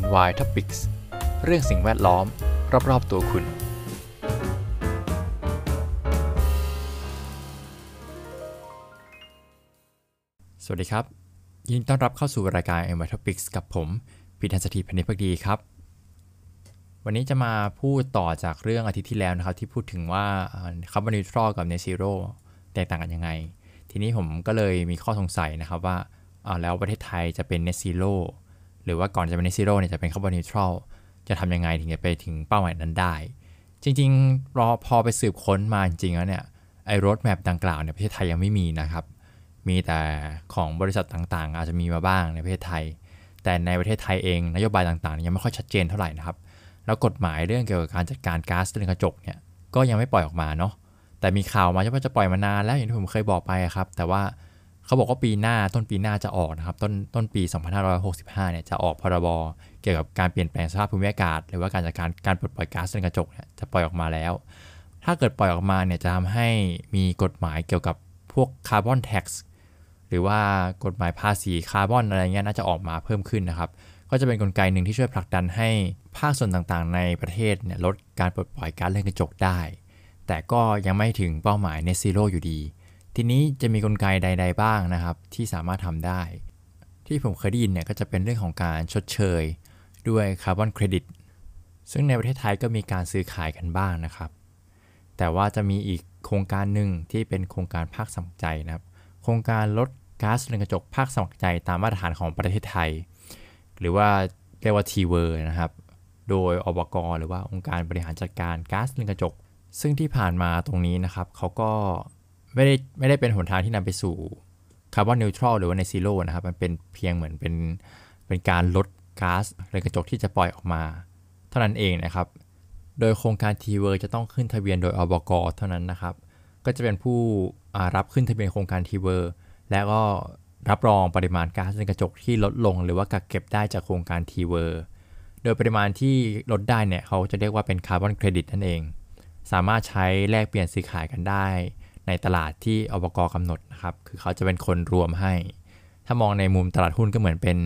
NY Topics เรื่องสิ่งแวดล้อม รอบ ๆ ตัวคุณ สวัสดีครับ ยินดีต้อนรับเข้าสู่รายการ NY Topics กับผมพีทันสถีพันธิพักดีครับ วันนี้จะมาพูดต่อจากเรื่องอาทิตย์ที่แล้วนะครับ ที่พูดถึงว่าคาร์บอนนิวทรัลกับเนซิโร่แตกต่างกันยังไง ทีนี้ผมก็เลยมีข้อสงสัยนะครับว่าแล้วประเทศไทยจะเป็นเนซิโร่ หรือว่าก่อนจะเป็นเนซิโร่เนี่ยจะเป็นคาร์บอนนิวทรัลจะทำยังไงถึงจะไปถึงเป้าหมายนั้นได้ จริงๆรอพอไปสืบค้นมาจริงๆแล้วเนี่ยไอ้รถแมพดังกล่าวในประเทศไทยยังไม่มีนะครับ มีแต่ของบริษัทต่างๆ อาจจะมีมาบ้างในประเทศไทย แต่ในประเทศไทยเองนโยบายต่างๆ ยังไม่ค่อยชัดเจนเท่าไหร่นะครับ แล้วกฎหมายเรื่องเกี่ยวกับการจัดการก๊าซเรือนกระจกเนี่ยก็ยังไม่ปล่อยออกมาเนาะแต่มีข่าวมาว่าจะปล่อยมานานแล้วอย่างที่ผมเคยบอกไปครับ แต่ว่า เขาบอกว่าปีหน้าต้นปีหน้าจะออกนะครับ ต้นต้นปี 2565 เนี่ยจะออกพรบเกี่ยวกับการเปลี่ยนแปลงสภาพภูมิอากาศ หรือว่าการจัดการการปลดปล่อยก๊าซเรือนกระจกเนี่ยจะปล่อยออกมาแล้ว ถ้าเกิดปล่อยออกมาเนี่ยจะทำให้มีกฎหมายเกี่ยวกับพวกคาร์บอนแท็กซ์หรือว่ากฎหมายภาษีคาร์บอนอะไรเงี้ยน่าจะออกมาเพิ่มขึ้นนะครับ ก็จะเป็นนกลไกหนึ่งที่ช่วยผลักดันให้ภาคส่วนต่างๆ ในประเทศเนี่ยลดการปลดปล่อยก๊าซเรือนกระจกได้ แต่ก็ยังไม่ถึงเป้าหมาย net zero อยู่ดี ทีนี้จะมีกลไกใด ๆ บ้างนะครับ ที่สามารถทำได้ ที่ผมเคยได้ยินเนี่ยก็จะเป็นเรื่องของการชดเชย ด้วยคาร์บอนเครดิตซึ่งในประเทศไทยก็มีการซื้อขายกันบ้างนะครับ แต่ว่าจะมีอีกโครงการหนึ่งที่เป็นโครงการภาคสมัครใจนะครับ โครงการลดก๊าซเรือนกระจกภาคสมัครใจตามมาตรฐานของประเทศไทย หรือว่าเรียกว่า T-VER นะครับ โดยอบกหรือว่าองค์การบริหารจัดการก๊าซเรือนกระจก ซึ่งที่ผ่านมาตรงนี้นะครับเขาก็ ไม่ได้ไม่ได้เป็นหนทางที่นำไปสู่ carbon neutral หรือว่า net zero นะครับ มันเป็นเพียงเหมือนเป็นเป็นการลดก๊าซเรือนกระจกที่จะปล่อยออกมา เท่านั้นเองนะครับ โดยโครงการ T-VER จะต้องขึ้นทะเบียนโดยอบกเท่านั้นนะครับ ก็จะเป็นผู้รับขึ้นทะเบียนโครงการ T-VER และก็รับรองปริมาณก๊าซเรือนกระจกที่ลดลง หรือว่ากักเก็บได้จากโครงการ T-VERโดยปริมาณที่ลดได้เนี่ยเขาจะเรียกว่าเป็นคาร์บอนเครดิตนั่นเอง สามารถใช้แลกเปลี่ยนซื้อขายกันได้ ในตลาดที่อบกกำหนดนะครับ คือเขาจะเป็นคนรวมให้ ถ้ามองในมุมตลาดหุ้นก็เหมือนเป็น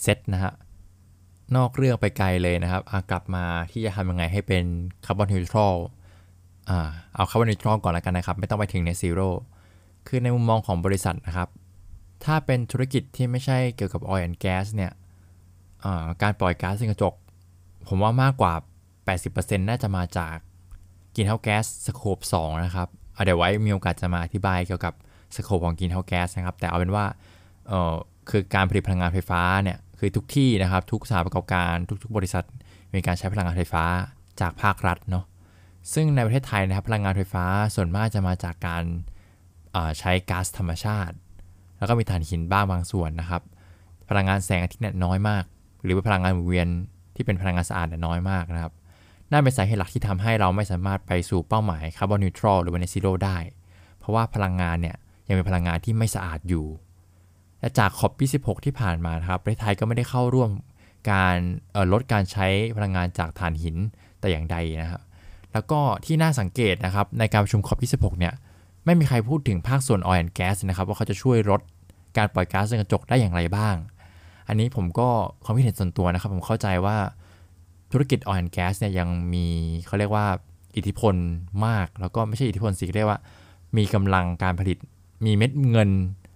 เซ็ตนะฮะ นอกเรื่องไปไกลเลยนะครับกลับมาที่จะทำยังไงให้เป็น carbon neutral เอา carbon neutral ก่อนแล้วกันนะครับ ไม่ต้องไปถึง net zero คือในมุมมองของบริษัทนะครับ ถ้าเป็นธุรกิจที่ไม่ใช่เกี่ยวกับ oil and gas เนี่ยการปล่อยก๊าซเรือนกระจก ผมว่ามากกว่า 80%น่าจะมาจากกินเท่าแก๊สสโคป2นะครับ เดี๋ยวไว้มีโอกาสจะมาอธิบายเกี่ยวกับสโคปของกินเทาแก๊สนะครับ แต่เอาเป็นว่าเออคือการผลิตพลังงานไฟฟ้าเนี่ยคือทุกที่นะครับทุกสถานประกอบการทุก ๆ บริษัทมีการใช้พลังงานไฟฟ้าจากภาครัฐเนาะซึ่งในประเทศไทยนะครับพลังงานไฟฟ้าส่วนมากจะมาจากการใช้ก๊าซธรรมชาติ แล้วก็มีถ่านหินบ้างบางส่วนนะครับ พลังงานแสงอาทิตย์เนี่ยน้อยมาก หรือว่าพลังงานหมุนเวียนที่เป็นพลังงานสะอาดน้อยมากนะครับ น่าเป็นสาเหตุหลักที่ทำให้เราไม่สามารถไปสู่เป้าหมายคาร์บอนนิวทรัลหรือเนซิโร่ได้ เพราะว่าพลังงานเนี่ยยังเป็นพลังงานที่ไม่สะอาดอยู่ และจากขอบปี16 ที่ผ่านมาครับประเทศไทยก็ไม่ได้เข้าร่วมการลดการใช้พลังงานจากถ่านหินแต่อย่างใดนะครับแล้วก็ที่น่าสังเกตนะครับในการประชุมขอบที่16เนี่ยไม่มีใครพูดถึงภาคส่วน oil and gas นะครับว่าเขาจะช่วยลดการปล่อยก๊าซเรือนกระจกได้อย่างไรบ้าง อันนี้ผมก็ความคิดเห็นส่วนตัวนะครับ ผมเข้าใจว่า ธุรกิจ oil gas เนี่ยยังมีเขาเรียกว่าอิทธิพลมาก แล้วก็ไม่ใช่อิทธิพลสิเรียกว่า มีกำลังการผลิตมีเม็ดเงิน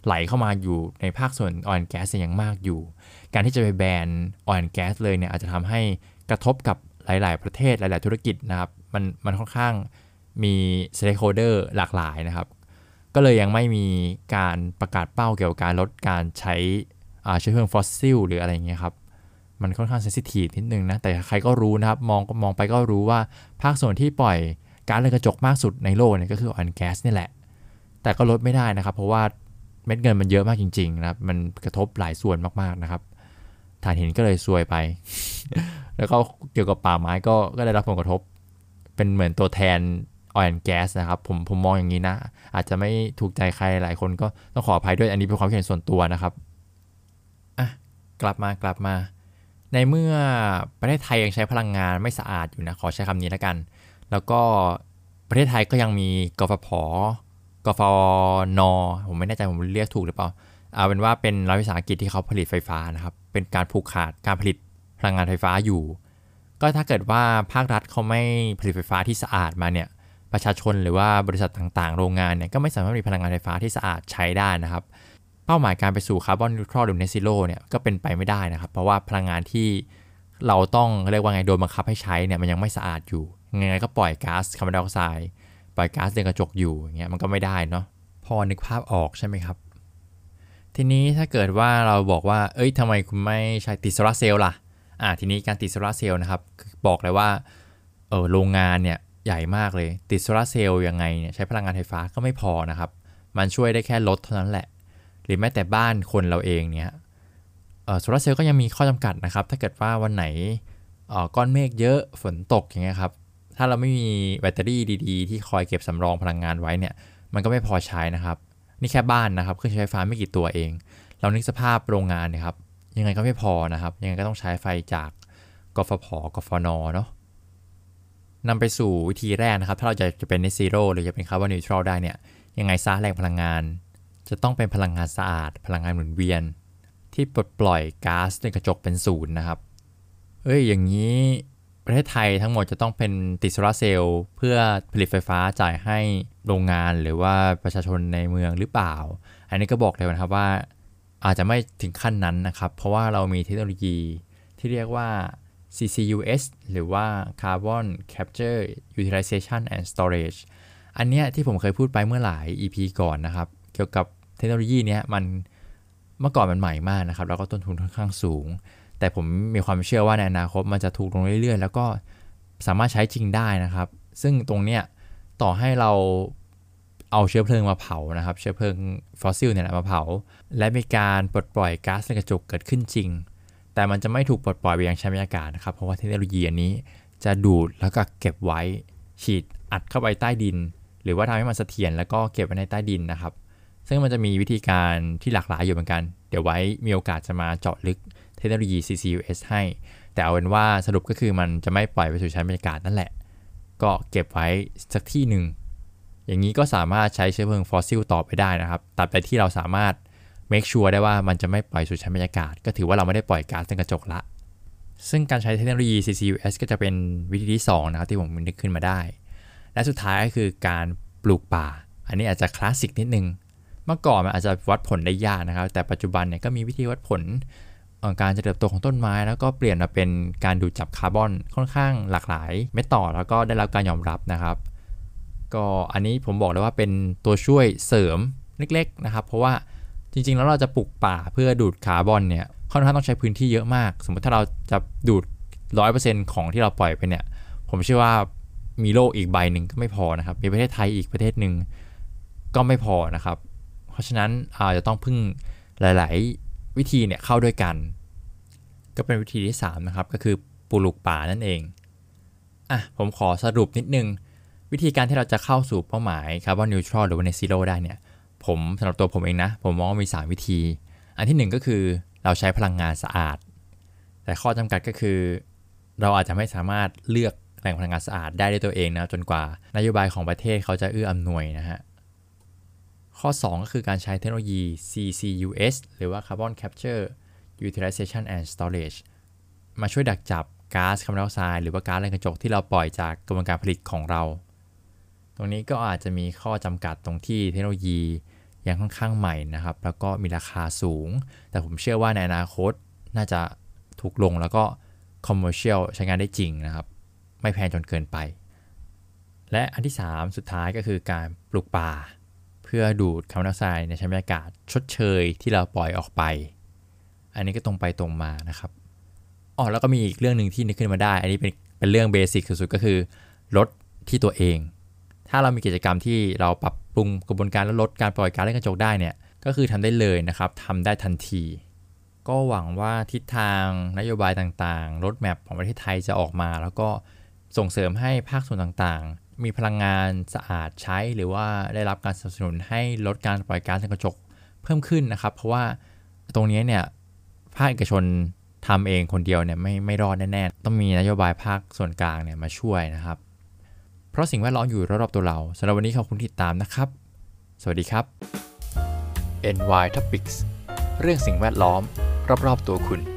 ไหลเข้ามาอยู่ในภาคส่วน oil gas ยังมากอยู่ การที่จะไปแบน oil gas เลยเนี่ยอาจจะทำให้กระทบกับหลาย ๆ ประเทศหลาย ๆ ธุรกิจนะครับ มันมันค่อนข้างมี stakeholder หลากหลายนะครับ ก็เลยยังไม่มีการประกาศเป้าเกี่ยวกับการลดการใช้เชื้อเพลิงฟอสซิลหรืออะไรเงี้ยครับ มันค่อนข้าง sensitive นิดนึงนะ แต่ใครก็รู้นะครับ มองมองไปก็รู้ว่าภาคส่วนที่ปล่อยก๊าซเรือนกระจกมากสุดในโลกเนี่ยก็คือ oil gas นี่แหละ แต่ก็ลดไม่ได้นะครับ เพราะว่าเม็ดเงินมันเยอะมากจริงๆนะครับ มันกระทบหลายส่วนมากๆนะครับถ่านหินก็เลยซวยไป แล้วก็เกี่ยวกับป่าไม้ก็ก็ได้รับผลกระทบ เป็นเหมือนตัวแทนออยล์แก๊สนะครับ ผมผมมองอย่างนี้นะ อาจจะไม่ถูกใจใครหลายคนก็ต้องขออภัยด้วยอันนี้เป็นความคิดเห็นส่วนตัวนะครับอะกลับมากลับมา ในเมื่อประเทศไทยยังใช้พลังงานไม่สะอาดอยู่นะขอใช้คำนี้แล้วกัน แล้วก็ประเทศไทยก็ยังมีกฟผกฟน ผมไม่แน่ใจผมเรียกถูกหรือเปล่าเอาเป็นว่าเป็นรัฐวิสาหกิจที่เขาผลิตไฟฟ้านะครับ เป็นการผูกขาดการผลิตพลังงานไฟฟ้าอยู่ ก็ถ้าเกิดว่าภาครัฐเขาไม่ผลิตไฟฟ้าที่สะอาดมาเนี่ยประชาชนหรือว่าบริษัทต่างๆ โรงงานเนี่ยก็ไม่สามารถมีพลังงานไฟฟ้าที่สะอาดใช้ได้นะครับ เป้าหมายการไปสู่ carbon neutral หรือ net zero เนี่ยก็เป็นไปไม่ได้นะครับ เพราะว่าพลังงานที่เราต้องเรียกว่าไงโดนบังคับให้ใช้เนี่ยมันยังไม่สะอาดอยู่ยังไงก็ปล่อยก๊าซคาร์บอนไดออกไซด์ปล่อยก๊าซเรือนกระจกอยู่อย่างเงี้ยมันก็ไม่ได้เนาะพอนึกภาพออกใช่ไหมครับ ทีนี้ถ้าเกิดว่าเราบอกว่า เอ้ยทำไมคุณไม่ใช้ติดโซลาเซลล์ล่ะอ่าทีนี้การติดโซลาเซลล์นะครับบอกเลยว่าเออโรงงานเนี่ยใหญ่มากเลย ติดโซลาเซลล์ยังไงเนี่ยใช้พลังงานไฟฟ้าก็ไม่พอนะครับ มันช่วยได้แค่ลดเท่านั้นแหละ หรือแม้แต่บ้านคนเราเองเนี่ยโซลาเซลล์ก็ยังมีข้อจำกัดนะครับ ถ้าเกิดว่าวันไหนก้อนเมฆเยอะฝนตกอย่างเงี้ยครับ ถ้าเราไม่มีแบตเตอรี่ดีๆ ที่คอยเก็บสำรองพลังงานไว้เนี่ย มันก็ไม่พอใช้นะครับ นี่แค่บ้านนะครับเครื่องใช้ไฟฟ้าไม่กี่ตัวเอง เรานึกสภาพโรงงานนะครับ ยังไงก็ไม่พอนะครับ ยังไงก็ต้องใช้ไฟจากกฟผกฟนเนาะนำไปสู่วิธีแรกนะครับ ถ้าเราจะจะเป็น net zero หรือจะเป็นคาร์บอนนิวทรัลได้เนี่ย ยังไงซะแหล่งพลังงาน จะต้องเป็นพลังงานสะอาด พลังงานหมุนเวียน ที่ปลดปล่อยก๊าซในกระจกเป็นศูนย์นะครับ เอ้ยอย่างนี้ประเทศไทยทั้งหมดจะต้องเป็นติดโซลาเซลล์เพื่อผลิตไฟฟ้าจ่ายให้โรงงานหรือว่าประชาชนในเมืองหรือเปล่า อันนี้ก็บอกเลยนะครับว่า อาจจะไม่ถึงขั้นนั้นนะครับ เพราะว่าเรามีเทคโนโลยีที่เรียกว่า CCUS หรือว่า Carbon Capture Utilization and Storage อันเนี้ยที่ผมเคยพูดไปเมื่อหลาย EP ก่อนนะครับ เกี่ยวกับ เทคโนโลยีเนี้ยมันเมื่อก่อนมันใหม่มากนะครับแล้วก็ต้นทุนค่อนข้างสูง แต่ผมมีความเชื่อว่าในอนาคตมันจะถูกลงเรื่อยๆ แล้วก็สามารถใช้จริงได้นะครับ ซึ่งตรงเนี้ยต่อให้เราเอาเชื้อเพลิงมาเผานะครับ เชื้อเพลิงฟอสซิลเนี่ยมาเผา และมีการปลดปล่อยก๊าซเรือนกระจกเกิดขึ้นจริง แต่มันจะไม่ถูกปลดปล่อยไปยังชั้นบรรยากาศนะครับ เพราะว่าเทคโนโลยีอันนี้จะดูดแล้วก็เก็บไว้ ฉีดอัดเข้าไปใต้ดิน หรือว่าทำให้มันเสถียรแล้วก็เก็บไว้ในใต้ดินนะครับ ซึ่งมันจะมีวิธีการที่หลากหลายอยู่เหมือนกัน เดี๋ยวไว้มีโอกาสจะมาเจาะลึกเทคโนโลยี CCUS ให้ แต่เอาเป็นว่าสรุปก็คือมันจะไม่ปล่อยไปสู่ชั้นบรรยากาศนั่นแหละ ก็เก็บไว้สักที่หนึ่ง อย่างนี้ก็สามารถใช้เชื้อเพลิงฟอสซิลต่อไปได้นะครับตัดไปที่เราสามารถ make sure ได้ว่ามันจะไม่ปล่อยสู่ชั้นบรรยากาศ ก็ถือว่าเราไม่ได้ปล่อยก๊าซในกระจกละ ซึ่งการใช้เทคโนโลยี CCUS ก็จะเป็นวิธีที่2นะครับที่ผมนึกขึ้นมาได้ และสุดท้ายก็คือการปลูกป่า อันนี้อาจจะคลาสสิกนิดนึง เมื่อก่อนมันอาจจะวัดผลได้ยากนะครับ แต่ปัจจุบันเนี่ยก็มีวิธีวัดผลการเจะเติบโตของต้นไม้ แล้วก็เปลี่ยนมาเป็นการดูดจับคาร์บอนค่อนข้างหลากหลายเม็ดต่อแล้วก็ได้รับการยอมรับนะครับ ก็อันนี้ผมบอกเลยว่าเป็นตัวช่วยเสริมเล็ก ๆ นะครับ เพราะว่าจริง ๆ แล้วเราจะปลูกป่าเพื่อดูดคาร์บอนเนี่ยค่อนข้างต้องใช้พื้นที่เยอะมาก สมมติถ้าเราจะดูด 100%ของที่เราปล่อยไปเนี่ย ผมเชื่อว่ามีโลกอีกใบหนึ่งก็ไม่พอนะครับ มีประเทศไทยอีกประเทศหนึ่งก็ไม่พอนะครับ เพราะฉะนั้นอาจจะต้องพึ่งหลาย ๆ วิธีเนี่ยเข้าด้วยกัน ก็เป็นวิธีที่ 3 นะครับ ก็คือปลูกป่านั่นเองอะผมขอสรุปนิดนึง วิธีการที่เราจะเข้าสู่เป้าหมายคาร์บอนนิวทรัลหรือว่าเนซิโลได้เนี่ย ผมสำหรับตัวผมเองนะ ผมมองว่ามี 3 วิธี อันที่ 1 ก็คือเราใช้พลังงานสะอาด แต่ข้อจำกัดก็คือ เราอาจจะไม่สามารถเลือกแหล่งพลังงานสะอาดได้ด้วยตัวเองนะจนกว่านโยบายของประเทศเขาจะเอื้ออำนวยนะฮะ ข้อ 2 ก็คือการใช้เทคโนโลยี CCUS หรือว่า Carbon Capture Utilization and Storage มาช่วยดักจับก๊าซคาร์บอนไดออกไซด์หรือว่าก๊าซเรือนกระจกที่เราปล่อยจากกระบวนการผลิตของเรา ตรงนี้ก็อาจจะมีข้อจำกัดตรงที่เทคโนโลยียังค่อนข้างใหม่นะครับ แล้วก็มีราคาสูง แต่ผมเชื่อว่าในอนาคตน่าจะถูกลงแล้วก็ commercial ใช้งานได้จริงนะครับ ไม่แพงจนเกินไป และอันที่ 3 สุดท้ายก็คือการปลูกป่า เพื่อดูดคาร์บอนไดออกไซด์ในชั้นบรรยากาศชดเชยที่เราปล่อยออกไป อันนี้ก็ตรงไปตรงมานะครับอ๋อแล้วก็มีอีกเรื่องหนึ่งที่นึกขึ้นมาได้ อันนี้เป็นเป็นเรื่องเบสิกสุดๆก็คือลดที่ตัวเอง ถ้าเรามีกิจกรรมที่เราปรับปรุงกระบวนการและลดการปล่อยก๊าซเรือนกระจกได้เนี่ยก็คือทำได้เลยนะครับทำได้ทันที ก็หวังว่าทิศทางนโยบายต่างๆรถแมพของประเทศไทยจะออกมา แล้วก็ส่งเสริมให้ภาคส่วนต่างๆ มีพลังงานสะอาดใช้ หรือว่าได้รับการสนับสนุนให้ลดการปล่อยก๊าซเรือนกระจกเพิ่มขึ้นนะครับ เพราะว่าตรงนี้เนี่ยภาคเอกชนทำเองคนเดียวเนี่ยไม่ไม่รอดแน่ๆ ต้องมีนโยบายภาคส่วนกลางเนี่ยมาช่วยนะครับ เพราะสิ่งแวดล้อมอยู่รอบๆตัวเราสำหรับวันนี้ขอบคุณที่ติดตามนะครับ สวัสดีครับ NY Topics เรื่องสิ่งแวดล้อม รอบๆตัวคุณ